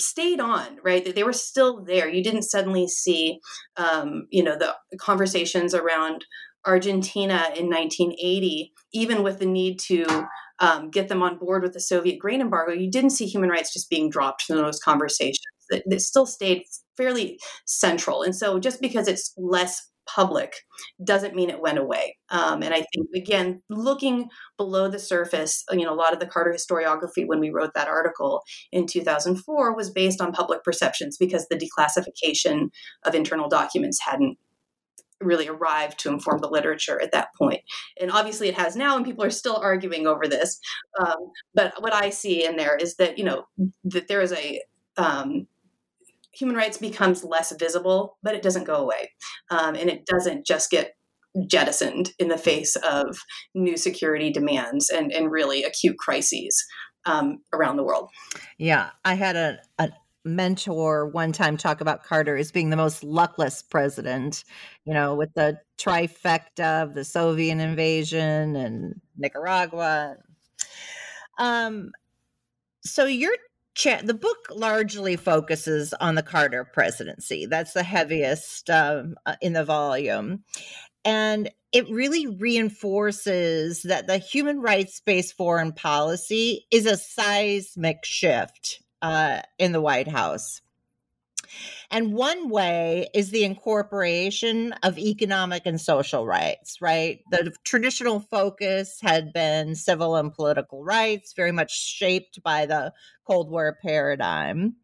stayed on right they were still there you didn't suddenly see um, you know the conversations around Argentina in 1980, even with the need to um, get them on board with the Soviet grain embargo, you didn't see human rights just being dropped from those conversations. It, still stayed fairly central. And so just because it's less public doesn't mean it went away. Um, and I think, again, looking below the surface, you know, a lot of the Carter historiography when we wrote that article in 2004 was based on public perceptions because the declassification of internal documents hadn't really arrived to inform the literature at that point. And obviously it has now, and people are still arguing over this. Um, but what I see in there is that, you know, that there is a, um, human rights becomes less visible, but it doesn't go away. Um, and it doesn't just get jettisoned in the face of new security demands and, and really acute crises um, around the world. Yeah, I had a, a mentor one time talk about Carter as being the most luckless president, you know, with the trifecta of the Soviet invasion and Nicaragua. Um, so your chat, the book largely focuses on the Carter presidency. That's the heaviest um, uh, in the volume. And it really reinforces that the human rights based foreign policy is a seismic shift uh, in the White House. And one way is the incorporation of economic and social rights, right? The traditional focus had been civil and political rights, very much shaped by the Cold War paradigm.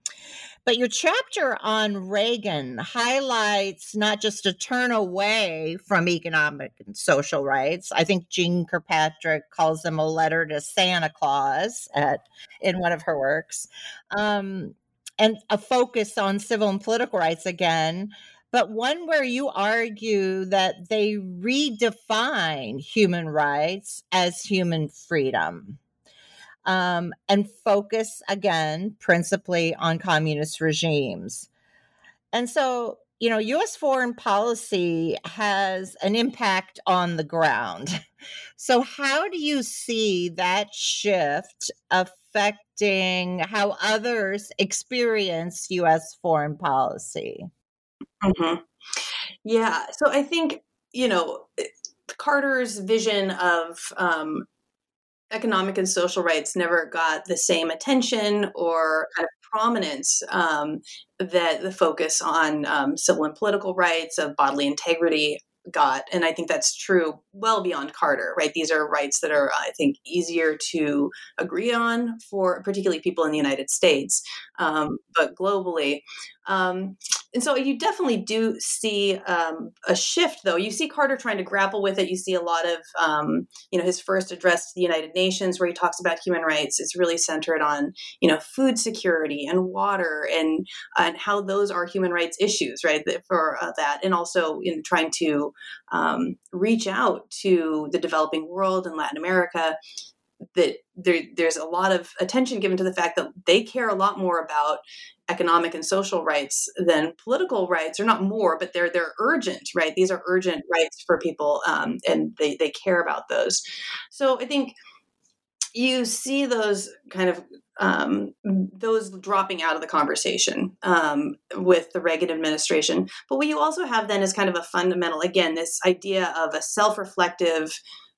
But your chapter on Reagan highlights not just a turn away from economic and social rights. I think Jeane Kirkpatrick calls them a letter to Santa Claus at in one of her works, um, and a focus on civil and political rights again. But one where you argue that they redefine human rights as human freedom um, and focus again principally on communist regimes. And so, you know, US foreign policy has an impact on the ground. (laughs) So, how do you see that shift affecting how others experience US foreign policy? Mm-hmm. Yeah. So, I think, you know, Carter's vision of um, economic and social rights never got the same attention or kind of prominence um, that the focus on um, civil and political rights of bodily integrity got. And i think that's true well beyond carter right? These are rights that are i think easier to agree on for particularly people in the united states. Um, but globally um, and so you definitely do see um, a shift, though. You see Carter trying to grapple with it. You see a lot of, um, you know, his first address to the United Nations, where he talks about human rights, is really centered on, you know, food security and water and and how those are human rights issues, right? For uh, that, and also in trying to um, reach out to the developing world and Latin America that there, there's a lot of attention given to the fact that they care a lot more about economic and social rights than political rights, or not more, but they're they're urgent, right? These are urgent rights for people, um, and they they care about those. So I think you see those kind of um, those dropping out of the conversation um, with the Reagan administration. But what you also have then is kind of a fundamental, again, this idea of a self-reflective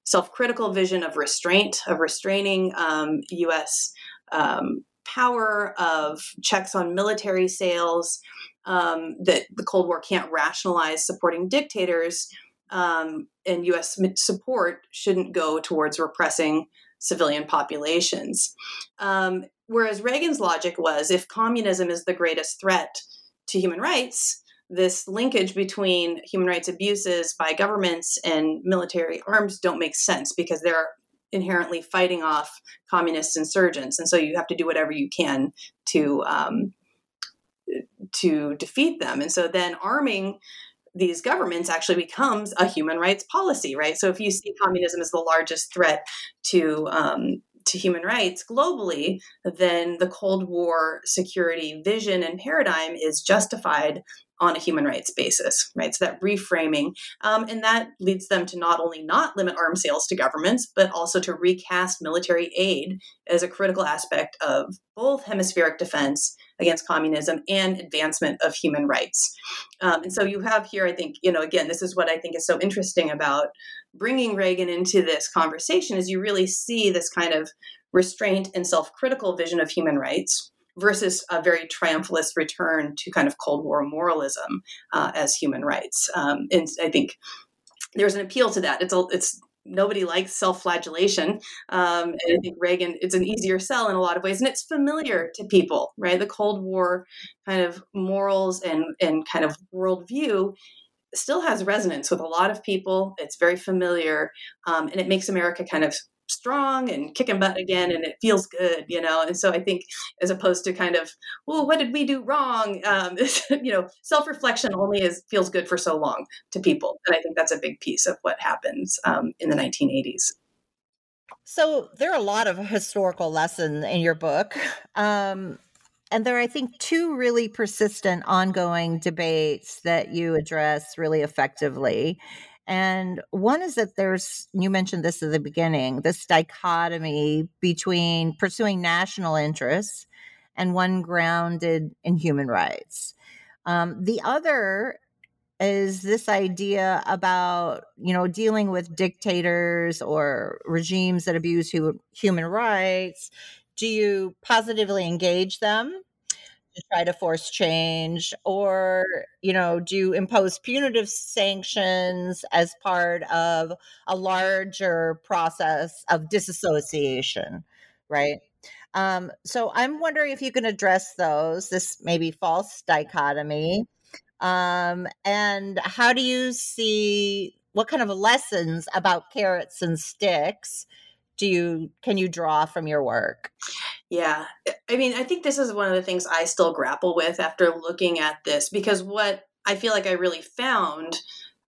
self-critical vision of restraint, of restraining um, U.S. Um, power, of checks on military sales, um, that the Cold War can't rationalize supporting dictators, um, and U.S. support shouldn't go towards repressing civilian populations. Um, whereas Reagan's logic was if communism is the greatest threat to human rights, this linkage between human rights abuses by governments and military arms don't make sense because there are inherently fighting off communist insurgents, and so you have to do whatever you can to um, to defeat them. And so then arming these governments actually becomes a human rights policy, right? So if you see communism as the largest threat to um, to human rights globally, then the Cold War security vision and paradigm is justified on a human rights basis, right? So that reframing, um, and that leads them to not only not limit arms sales to governments, but also to recast military aid as a critical aspect of both hemispheric defense against communism and advancement of human rights. Um, and so you have here, I think, you know, again, this is what I think is so interesting about bringing Reagan into this conversation is you really see this kind of restraint and self-critical vision of human rights versus a very triumphalist return to kind of Cold War moralism uh, as human rights. Um, and I think there's an appeal to that. It's a, it's nobody likes self-flagellation um, and i think reagan it's an easier sell in a lot of ways and it's familiar to people right the cold war kind of morals and and kind of worldview still has resonance with a lot of people it's very familiar um, and it makes america kind of strong and kicking butt again and it feels good you know? And so i think as opposed to kind of well what did we do wrong? Um, (laughs) you know self-reflection only is feels good for so long to people and i think that's a big piece of what happens um, in the 1980s so there are a lot of historical lessons in your book um, and there are, I think, two really persistent ongoing debates that you address really effectively. And one is that there's, you mentioned this at the beginning, this dichotomy between pursuing national interests and one grounded in human rights. Um, the other is this idea about, you know, dealing with dictators or regimes that abuse hu- human rights. Do you positively engage them to try to force change or you know do you impose punitive sanctions as part of a larger process of disassociation right? Um, so i'm wondering if you can address those this maybe false dichotomy um, and how do you see what kind of lessons about carrots and sticks do you can you draw from your work yeah i mean i think this is one of the things i still grapple with after looking at this because what i feel like i really found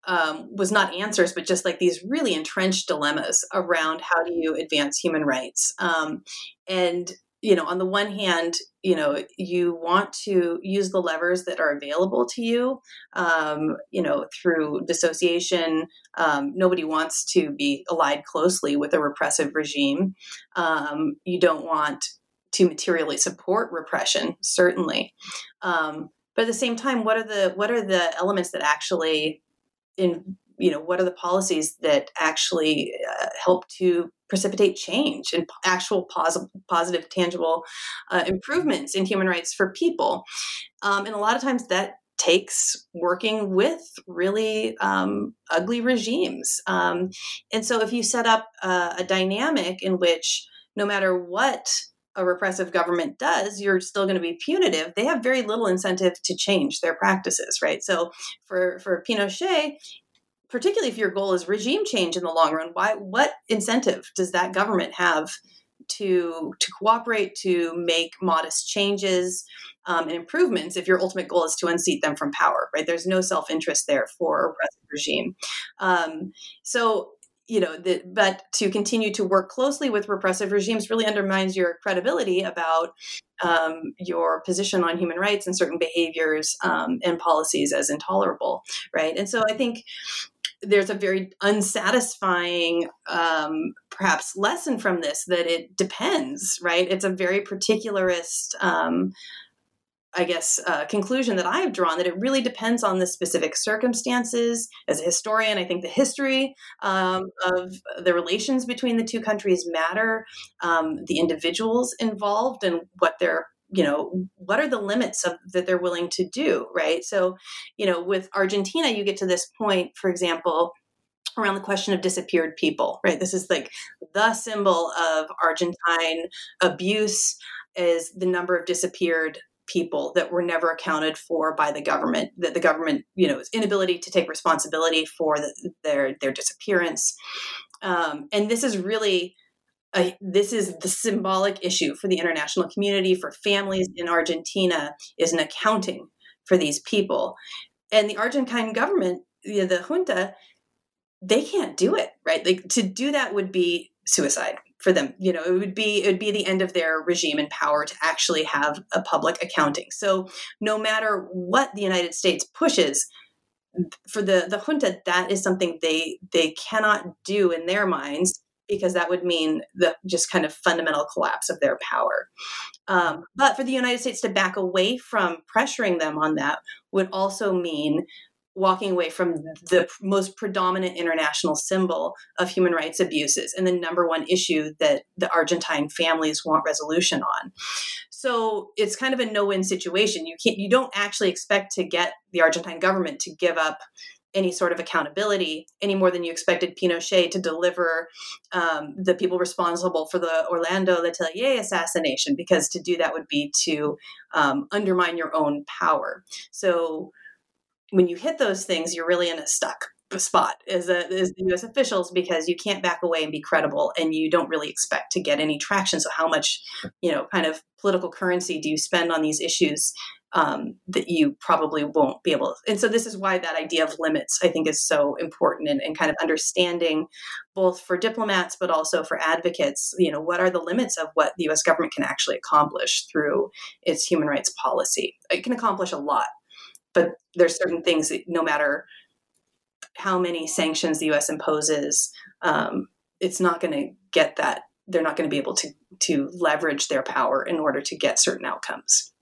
um, was not answers but just like these really entrenched dilemmas around how do you advance human rights. Um, and you know on the one hand you know you want to use the levers that are available to you um, you know through dissociation um, nobody wants to be allied closely with a repressive regime. Um, you don't want to materially support repression certainly. Um, but at the same time what are the what are the elements that actually in you know what are the policies that actually uh, help to precipitate change and actual positive, positive tangible uh, improvements in human rights for people? Um, and a lot of times that takes working with really um, ugly regimes. Um, and so if you set up uh, a dynamic in which no matter what a repressive government does, you're still going to be punitive. They have very little incentive to change their practices, right? So for for Pinochet, particularly if your goal is regime change in the long run, why what incentive does that government have to to cooperate to make modest changes um, and improvements if your ultimate goal is to unseat them from power? Right? There's no self interest there for a repressive regime. Um, so you know that but to continue to work closely with repressive regimes really undermines your credibility about um, your position on human rights and certain behaviors um, and policies as intolerable right? And so i think there's a very unsatisfying um, perhaps lesson from this that it depends right? It's a very particularist um, I guess, uh, conclusion that I have drawn that it really depends on the specific circumstances. As a historian, I think the history um, of the relations between the two countries matter, um, the individuals involved, and what they're you know what are the limits of that they're willing to do right so you know with argentina you get to this point for example around the question of disappeared people right this is like the symbol of argentine abuse is the number of disappeared people that were never accounted for by the government that the government you know inability to take responsibility for the, their their disappearance um, and this is really a, this is the symbolic issue for the international community, for families in Argentina, is an accounting for these people. And the Argentine government, you know, the junta, they can't do it, right? Like to do that would be suicide for them. You know, it would be it would be the end of their regime and power to actually have a public accounting. So no matter what the United States pushes, for the the junta, that is something they they cannot do in their minds because that would mean the just kind of fundamental collapse of their power. Um, but for the United States to back away from pressuring them on that would also mean walking away from the most predominant international symbol of human rights abuses and the number one issue that the Argentine families want resolution on. So it's kind of a no-win situation. You can't you don't actually expect to get the Argentine government to give up any sort of accountability any more than you expected Pinochet to deliver um, the people responsible for the Orlando Letelier assassination, because to do that would be to um, undermine your own power. So when you hit those things, you're really in a stuck spot as, a, as the U.S. officials because you can't back away and be credible, and you don't really expect to get any traction. So, how much, you know, kind of political currency do you spend on these issues um, that you probably won't be able. To, and so this is why that idea of limits, I think, is so important and, and kind of understanding both for diplomats but also for advocates. You know, what are the limits of what the U.S. government can actually accomplish through its human rights policy? It can accomplish a lot, but there's certain things that no matter how many sanctions the U.S. imposes, um, it's not going to get that. They're not going to be able to to leverage their power in order to get certain outcomes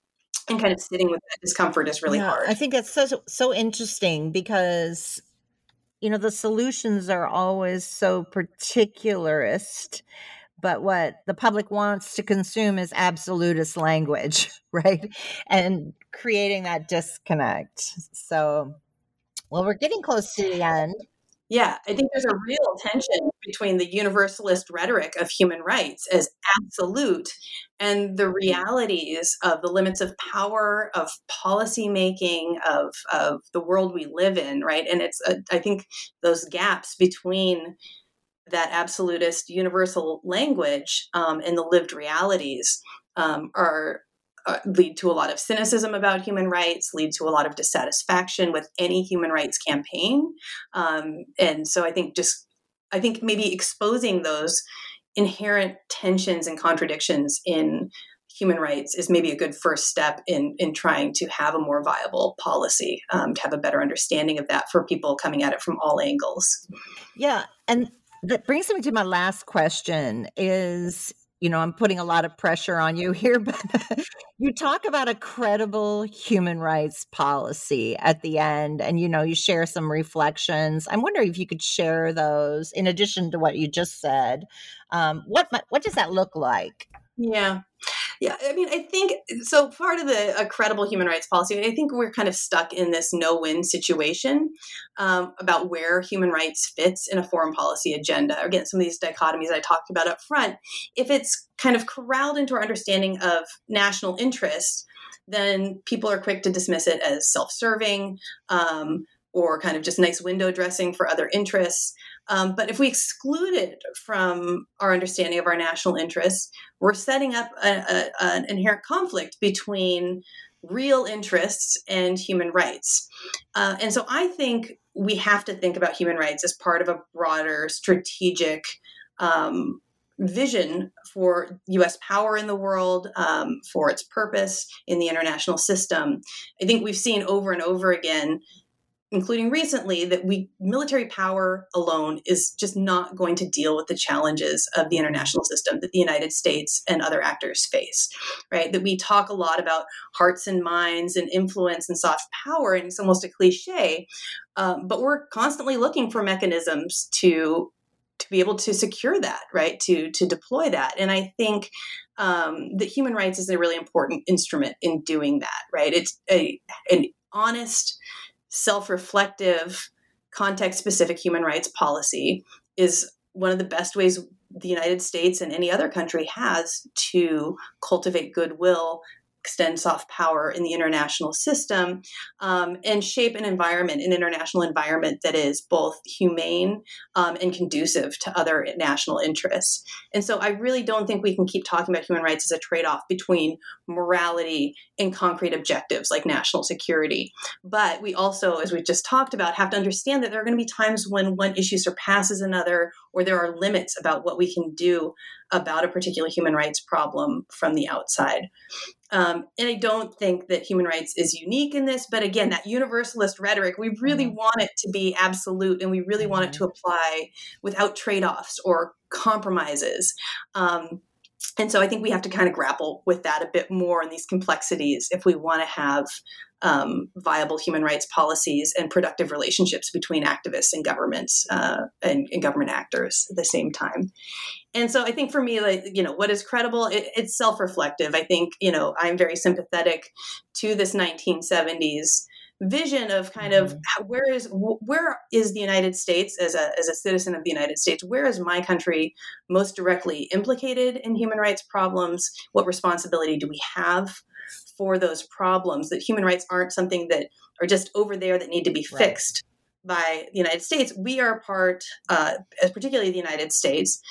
and kind of sitting with that discomfort is really yeah, hard. I think that's so so interesting because you know the solutions are always so particularist but what the public wants to consume is absolutist language (laughs) right? And creating that disconnect. So well we're getting close to the end. Yeah, I think there's a real tension between the universalist rhetoric of human rights as absolute and the realities of the limits of power, of policymaking, of, of the world we live in, right? And it's, a, I think, those gaps between that absolutist universal language um, and the lived realities um, are uh, lead to a lot of cynicism about human rights, lead to a lot of dissatisfaction with any human rights campaign. Um, and so I think just, I think maybe exposing those inherent tensions and contradictions in human rights is maybe a good first step in in trying to have a more viable policy um, to have a better understanding of that for people coming at it from all angles yeah and that brings me to my last question is you know, I'm putting a lot of pressure on you (laughs) here, but you talk about a credible human rights policy at the end, and you know, you share some reflections. I'm wondering if you could share those in addition to what you just said. Um, what what does that look like? Yeah. Yeah, I mean, I think so. Part of the a credible human rights policy, I think we're kind of stuck in this no-win situation um, about where human rights fits in a foreign policy agenda. Again, some of these dichotomies I talked about up front. If it's kind of corralled into our understanding of national interest, then people are quick to dismiss it as self-serving. Um, or kind of just nice window dressing for other interests. Um, but if we exclude it from our understanding of our national interests, we're setting up a, a, an inherent conflict between real interests and human rights. Uh, and so I think we have to think about human rights as part of a broader strategic um, vision for US power in the world, um, for its purpose in the international system. I think we've seen over and over again including recently, that we military power alone is just not going to deal with the challenges of the international system that the United States and other actors face. Right? That we talk a lot about hearts and minds and influence and soft power, and it's almost a cliche, um, but we're constantly looking for mechanisms to to be able to secure that, right? To to deploy that, and I think um, that human rights is a really important instrument in doing that, right? It's a an honest self reflective, context specific human rights policy is one of the best ways the United States and any other country has to cultivate goodwill extend soft power in the international system um, and shape an environment, an international environment that is both humane um, and conducive to other national interests. And so I really don't think we can keep talking about human rights as a trade off between morality and concrete objectives like national security. But we also, as we just talked about, have to understand that there are going to be times when one issue surpasses another or there are limits about what we can do about a particular human rights problem from the outside. Um, and I don't think that human rights is unique in this, but again, that universalist rhetoric, we really mm-hmm. want it to be absolute and we really mm-hmm. want it to mm-hmm. apply without trade offs or compromises. Um, and so I think we have to kind of grapple with that a bit more in these complexities if we want to have um, viable human rights policies and productive relationships between activists and governments uh, and, and, government actors at the same time. And so I think for me, like, you know, what is credible, it, it's self reflective. I think, you know, I'm very sympathetic to this 1970s vision of kind of mm-hmm. where is where is the United States as a as a citizen of the United States where is my country most directly implicated in human rights problems what responsibility do we have for those problems that human rights aren't something that are just over there that need to be fixed right. by the United States we are part uh, as particularly the United States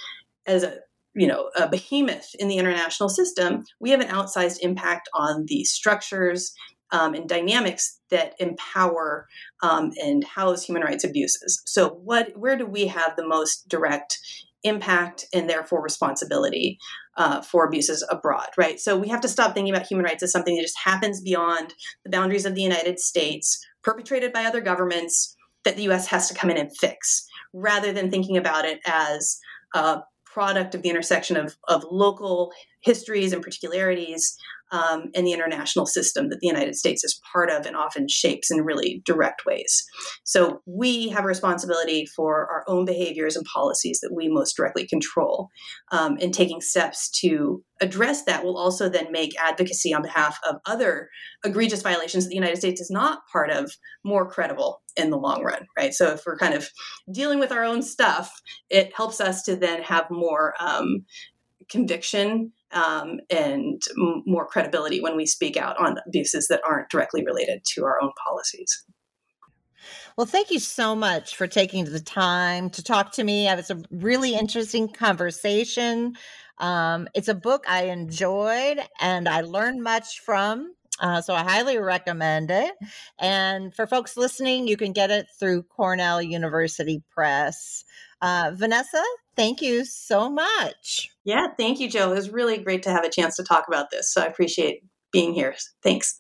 as a you know a behemoth in the international system we have an outsized impact on the structures um, and dynamics that empower um, and house human rights abuses. So, what, where do we have the most direct impact and therefore responsibility uh, for abuses abroad, right? So, we have to stop thinking about human rights as something that just happens beyond the boundaries of the United States, perpetrated by other governments that the US has to come in and fix, rather than thinking about it as a product of the intersection of, of local histories and particularities um, and the international system that the United States is part of and often shapes in really direct ways. So we have a responsibility for our own behaviors and policies that we most directly control. Um, and taking steps to address that will also then make advocacy on behalf of other egregious violations that the United States is not part of more credible in the long run, right? So if we're kind of dealing with our own stuff, it helps us to then have more um, conviction um, and m- more credibility when we speak out on abuses that aren't directly related to our own policies. Well, thank you so much for taking the time to talk to me. It was a really interesting conversation. Um, it's a book I enjoyed and I learned much from. Uh, so I highly recommend it. And for folks listening, you can get it through Cornell University Press. Uh, Vanessa, thank you so much. Yeah, thank you, Joe. It was really great to have a chance to talk about this. So I appreciate being here. Thanks.